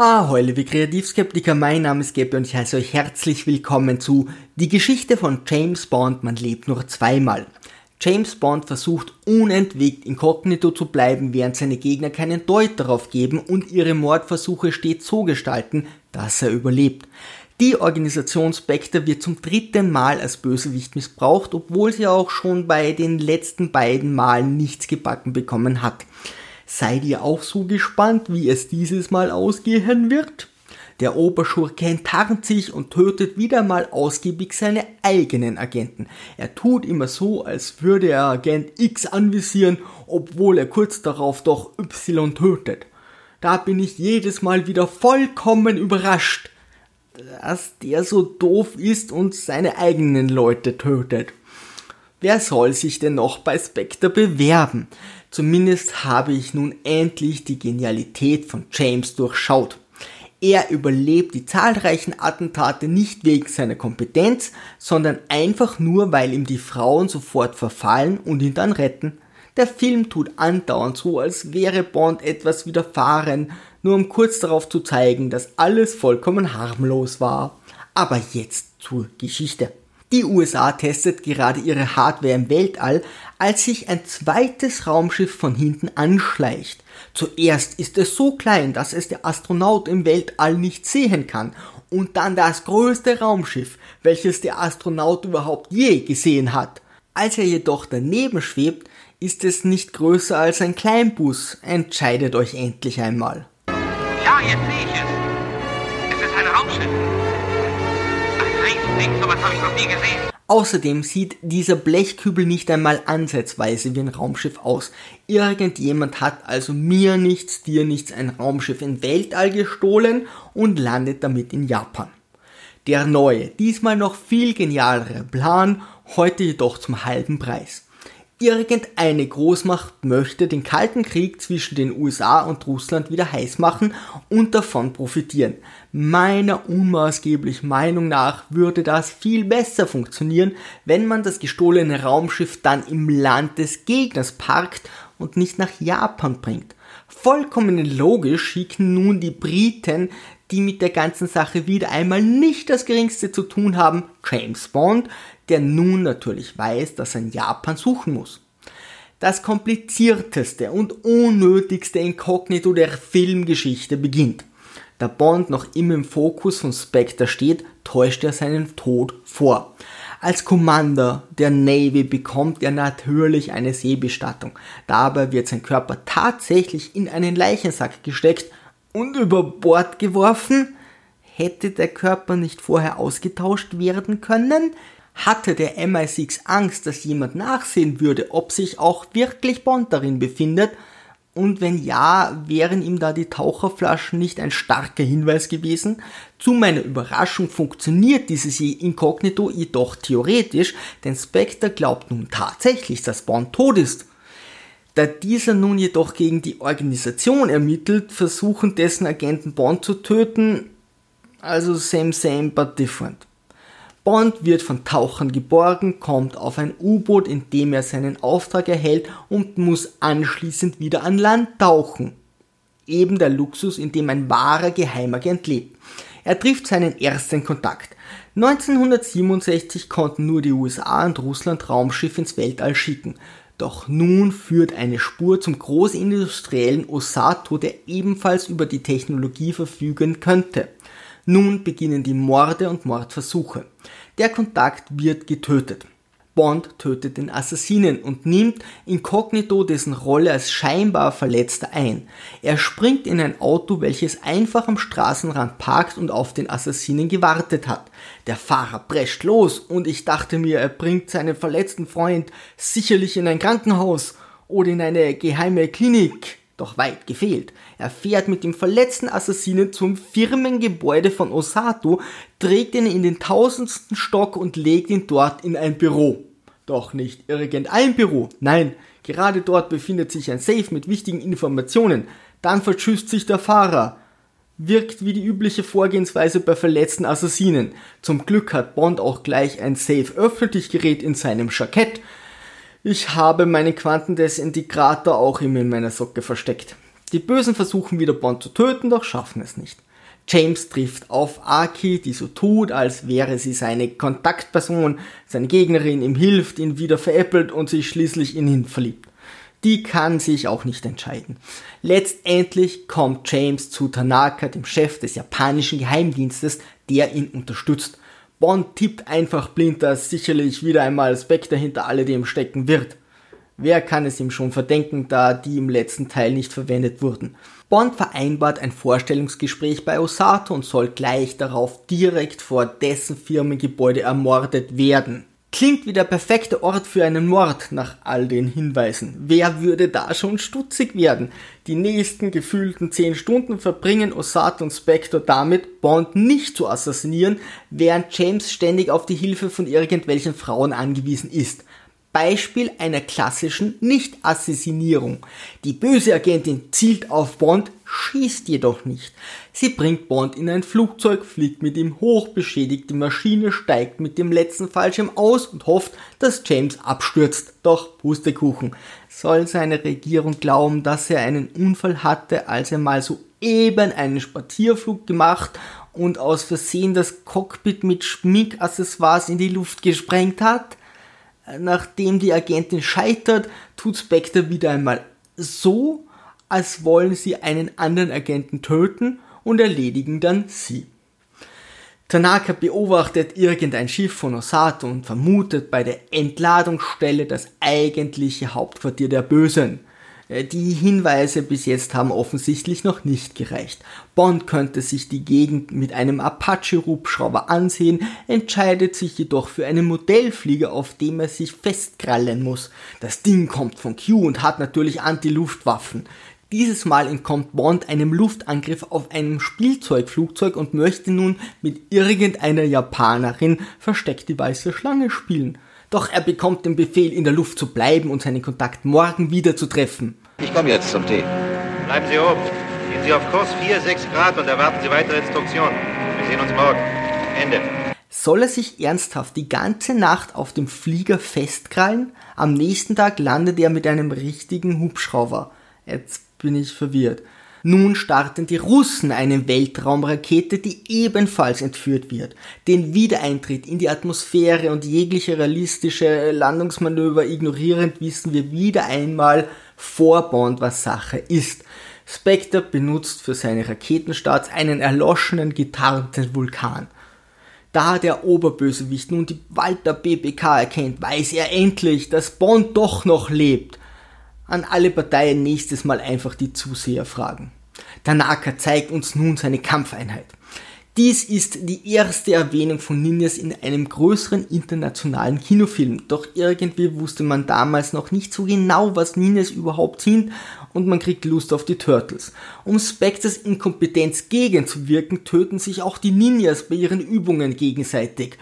Ahoi, liebe Kreativskeptiker, mein Name ist Gabby und ich heiße euch herzlich willkommen zu Die Geschichte von James Bond, man lebt nur zweimal. James Bond versucht unentwegt inkognito zu bleiben, während seine Gegner keinen Deut darauf geben und ihre Mordversuche stets so gestalten, dass er überlebt. Die Organisation Spectre wird zum dritten Mal als Bösewicht missbraucht, obwohl sie auch schon bei den letzten beiden Malen nichts gebacken bekommen hat. Seid ihr auch so gespannt, wie es dieses Mal ausgehen wird? Der Oberschurke enttarnt sich und tötet wieder mal ausgiebig seine eigenen Agenten. Er tut immer so, als würde er Agent X anvisieren, obwohl er kurz darauf doch Y tötet. Da bin ich jedes Mal wieder vollkommen überrascht, dass der so doof ist und seine eigenen Leute tötet. Wer soll sich denn noch bei Spectre bewerben? Zumindest habe ich nun endlich die Genialität von James durchschaut. Er überlebt die zahlreichen Attentate nicht wegen seiner Kompetenz, sondern einfach nur, weil ihm die Frauen sofort verfallen und ihn dann retten. Der Film tut andauernd so, als wäre Bond etwas widerfahren, nur um kurz darauf zu zeigen, dass alles vollkommen harmlos war. Aber jetzt zur Geschichte. Die USA testet gerade ihre Hardware im Weltall, als sich ein zweites Raumschiff von hinten anschleicht. Zuerst ist es so klein, dass es der Astronaut im Weltall nicht sehen kann, und dann das größte Raumschiff, welches der Astronaut überhaupt je gesehen hat. Als er jedoch daneben schwebt, ist es nicht größer als ein Kleinbus. Entscheidet euch endlich einmal. Ja, jetzt sehe ich es. Es ist ein Raumschiff. Riesending, sowas habe ich noch nie gesehen. Außerdem sieht dieser Blechkübel nicht einmal ansatzweise wie ein Raumschiff aus. Irgendjemand hat also mir nichts, dir nichts ein Raumschiff im Weltall gestohlen und landet damit in Japan. Der neue, diesmal noch viel genialere Plan, heute jedoch zum halben Preis. Irgendeine Großmacht möchte den Kalten Krieg zwischen den USA und Russland wieder heiß machen und davon profitieren. Meiner unmaßgeblichen Meinung nach würde das viel besser funktionieren, wenn man das gestohlene Raumschiff dann im Land des Gegners parkt und nicht nach Japan bringt. Vollkommen logisch schicken nun die Briten, die mit der ganzen Sache wieder einmal nicht das geringste zu tun haben, James Bond, der nun natürlich weiß, dass er in Japan suchen muss. Das komplizierteste und unnötigste Inkognito der Filmgeschichte beginnt. Da Bond noch immer im Fokus von Spectre steht, täuscht er seinen Tod vor. Als Commander der Navy bekommt er natürlich eine Seebestattung. Dabei wird sein Körper tatsächlich in einen Leichensack gesteckt und über Bord geworfen. Hätte der Körper nicht vorher ausgetauscht werden können? Hatte der MI6 Angst, dass jemand nachsehen würde, ob sich auch wirklich Bond darin befindet? Und wenn ja, wären ihm da die Taucherflaschen nicht ein starker Hinweis gewesen? Zu meiner Überraschung funktioniert dieses Inkognito jedoch theoretisch, denn Spectre glaubt nun tatsächlich, dass Bond tot ist. Da dieser nun jedoch gegen die Organisation ermittelt, versuchen dessen Agenten Bond zu töten, also same same but different. Bond wird von Tauchern geborgen, kommt auf ein U-Boot, in dem er seinen Auftrag erhält und muss anschließend wieder an Land tauchen. Eben der Luxus, in dem ein wahrer Geheimagent lebt. Er trifft seinen ersten Kontakt. 1967 konnten nur die USA und Russland Raumschiffe ins Weltall schicken. Doch nun führt eine Spur zum großindustriellen Osato, der ebenfalls über die Technologie verfügen könnte. Nun beginnen die Morde und Mordversuche. Der Kontakt wird getötet. Bond tötet den Assassinen und nimmt inkognito dessen Rolle als scheinbar Verletzter ein. Er springt in ein Auto, welches einfach am Straßenrand parkt und auf den Assassinen gewartet hat. Der Fahrer prescht los und ich dachte mir, er bringt seinen verletzten Freund sicherlich in ein Krankenhaus oder in eine geheime Klinik. Doch weit gefehlt. Er fährt mit dem verletzten Assassinen zum Firmengebäude von Osato, trägt ihn in den tausendsten Stock und legt ihn dort in ein Büro. Doch nicht irgendein Büro. Nein, gerade dort befindet sich ein Safe mit wichtigen Informationen. Dann verschüsst sich der Fahrer. Wirkt wie die übliche Vorgehensweise bei verletzten Assassinen. Zum Glück hat Bond auch gleich ein Safe-Öffentlich-Gerät in seinem Jackett. Ich habe meinen Quantendesintegrator auch immer in meiner Socke versteckt. Die Bösen versuchen wieder Bond zu töten, doch schaffen es nicht. James trifft auf Aki, die so tut, als wäre sie seine Kontaktperson, seine Gegnerin, ihm hilft, ihn wieder veräppelt und sich schließlich in ihn verliebt. Die kann sich auch nicht entscheiden. Letztendlich kommt James zu Tanaka, dem Chef des japanischen Geheimdienstes, der ihn unterstützt. Bond tippt einfach blind, dass sicherlich wieder einmal Spectre hinter alledem stecken wird. Wer kann es ihm schon verdenken, da die im letzten Teil nicht verwendet wurden? Bond vereinbart ein Vorstellungsgespräch bei Osato und soll gleich darauf direkt vor dessen Firmengebäude ermordet werden. Klingt wie der perfekte Ort für einen Mord nach all den Hinweisen. Wer würde da schon stutzig werden? Die nächsten gefühlten 10 Stunden verbringen Osato und Spector damit, Bond nicht zu assassinieren, während James ständig auf die Hilfe von irgendwelchen Frauen angewiesen ist. Beispiel einer klassischen Nicht-Assassinierung. Die böse Agentin zielt auf Bond, schießt jedoch nicht. Sie bringt Bond in ein Flugzeug, fliegt mit ihm hoch, beschädigt die Maschine, steigt mit dem letzten Fallschirm aus und hofft, dass James abstürzt. Doch Pustekuchen. Soll seine Regierung glauben, dass er einen Unfall hatte, als er mal so eben einen Spazierflug gemacht und aus Versehen das Cockpit mit Schminkaccessoires in die Luft gesprengt hat? Nachdem die Agentin scheitert, tut Spectre wieder einmal so, als wollen sie einen anderen Agenten töten und erledigen dann sie. Tanaka beobachtet irgendein Schiff von Osato und vermutet bei der Entladungsstelle das eigentliche Hauptquartier der Bösen. Äh, die Hinweise bis jetzt haben offensichtlich noch nicht gereicht. Bond könnte sich die Gegend mit einem Apache-Hubschrauber ansehen, entscheidet sich jedoch für einen Modellflieger, auf dem er sich festkrallen muss. Das Ding kommt von Q und hat natürlich Anti-Luftwaffen. Dieses Mal entkommt Bond einem Luftangriff auf einem Spielzeugflugzeug und möchte nun mit irgendeiner Japanerin versteckt die weiße Schlange spielen. Doch er bekommt den Befehl, in der Luft zu bleiben und seinen Kontakt morgen wieder zu treffen. Ich komme jetzt zum Tee. Bleiben Sie oben. Gehen Sie auf Kurs 4, 6 Grad und erwarten Sie weitere Instruktionen. Wir sehen uns morgen. Ende. Soll er sich ernsthaft die ganze Nacht auf dem Flieger festkrallen? Am nächsten Tag landet er mit einem richtigen Hubschrauber. Jetzt bin ich verwirrt. Nun starten die Russen eine Weltraumrakete, die ebenfalls entführt wird. Den Wiedereintritt in die Atmosphäre und jegliche realistische Landungsmanöver ignorierend wissen wir wieder einmal vor Bond, was Sache ist. Spectre benutzt für seine Raketenstarts einen erloschenen, getarnten Vulkan. Da der Oberbösewicht nun die Walter BBK erkennt, weiß er endlich, dass Bond doch noch lebt an alle Parteien nächstes Mal einfach die Zuseher fragen. Tanaka zeigt uns nun seine Kampfeinheit. Dies ist die erste Erwähnung von Ninjas in einem größeren internationalen Kinofilm, doch irgendwie wusste man damals noch nicht so genau, was Ninjas überhaupt sind und man kriegt Lust auf die Turtles. Um Spectres Inkompetenz gegenzuwirken, töten sich auch die Ninjas bei ihren Übungen gegenseitig.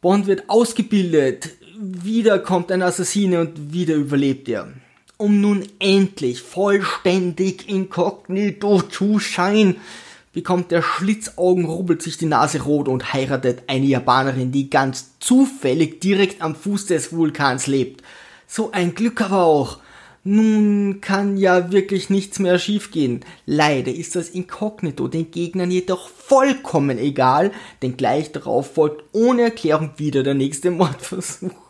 Bond wird ausgebildet, wieder kommt ein Assassine und wieder überlebt er um nun endlich vollständig inkognito zu sein, bekommt der Schlitzaugen, rubbelt sich die Nase rot und heiratet eine Japanerin, die ganz zufällig direkt am Fuß des Vulkans lebt. So ein Glück aber auch. Nun kann ja wirklich nichts mehr schiefgehen. Leider ist das Inkognito den Gegnern jedoch vollkommen egal, denn gleich darauf folgt ohne Erklärung wieder der nächste Mordversuch.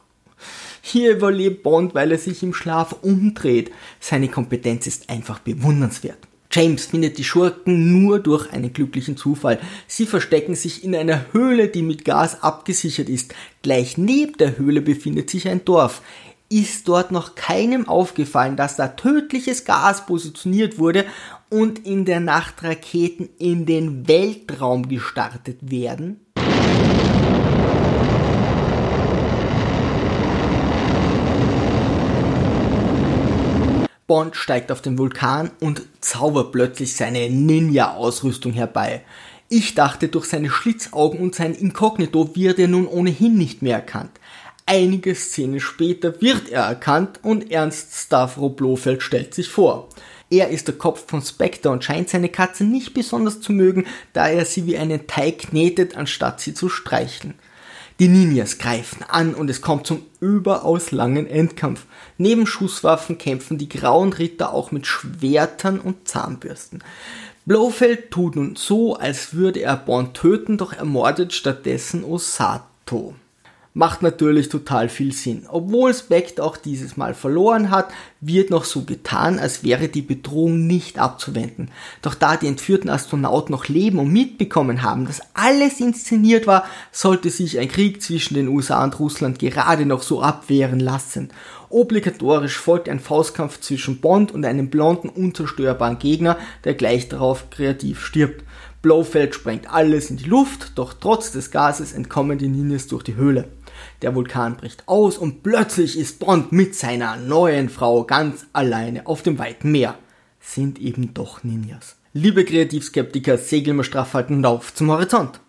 Hier überlebt Bond, weil er sich im Schlaf umdreht. Seine Kompetenz ist einfach bewundernswert. James findet die Schurken nur durch einen glücklichen Zufall. Sie verstecken sich in einer Höhle, die mit Gas abgesichert ist. Gleich neben der Höhle befindet sich ein Dorf. Ist dort noch keinem aufgefallen, dass da tödliches Gas positioniert wurde und in der Nacht Raketen in den Weltraum gestartet werden? Bond steigt auf den Vulkan und zaubert plötzlich seine Ninja-Ausrüstung herbei. Ich dachte, durch seine Schlitzaugen und sein Inkognito wird er nun ohnehin nicht mehr erkannt. Einige Szenen später wird er erkannt und Ernst Stavro Blofeld stellt sich vor. Er ist der Kopf von Spectre und scheint seine Katze nicht besonders zu mögen, da er sie wie einen Teig knetet, anstatt sie zu streicheln. Die Ninjas greifen an und es kommt zum überaus langen Endkampf. Neben Schusswaffen kämpfen die grauen Ritter auch mit Schwertern und Zahnbürsten. Blofeld tut nun so, als würde er Bond töten, doch ermordet stattdessen Osato. Macht natürlich total viel Sinn. Obwohl Spectre auch dieses Mal verloren hat, wird noch so getan, als wäre die Bedrohung nicht abzuwenden. Doch da die entführten Astronauten noch leben und mitbekommen haben, dass alles inszeniert war, sollte sich ein Krieg zwischen den USA und Russland gerade noch so abwehren lassen. Obligatorisch folgt ein Faustkampf zwischen Bond und einem blonden, unzerstörbaren Gegner, der gleich darauf kreativ stirbt. Blofeld sprengt alles in die Luft, doch trotz des Gases entkommen die Ninjas durch die Höhle. Der Vulkan bricht aus und plötzlich ist Bond mit seiner neuen Frau ganz alleine auf dem weiten Meer. Sind eben doch Ninjas. Liebe Kreativskeptiker, segeln wir straff halten und auf zum Horizont.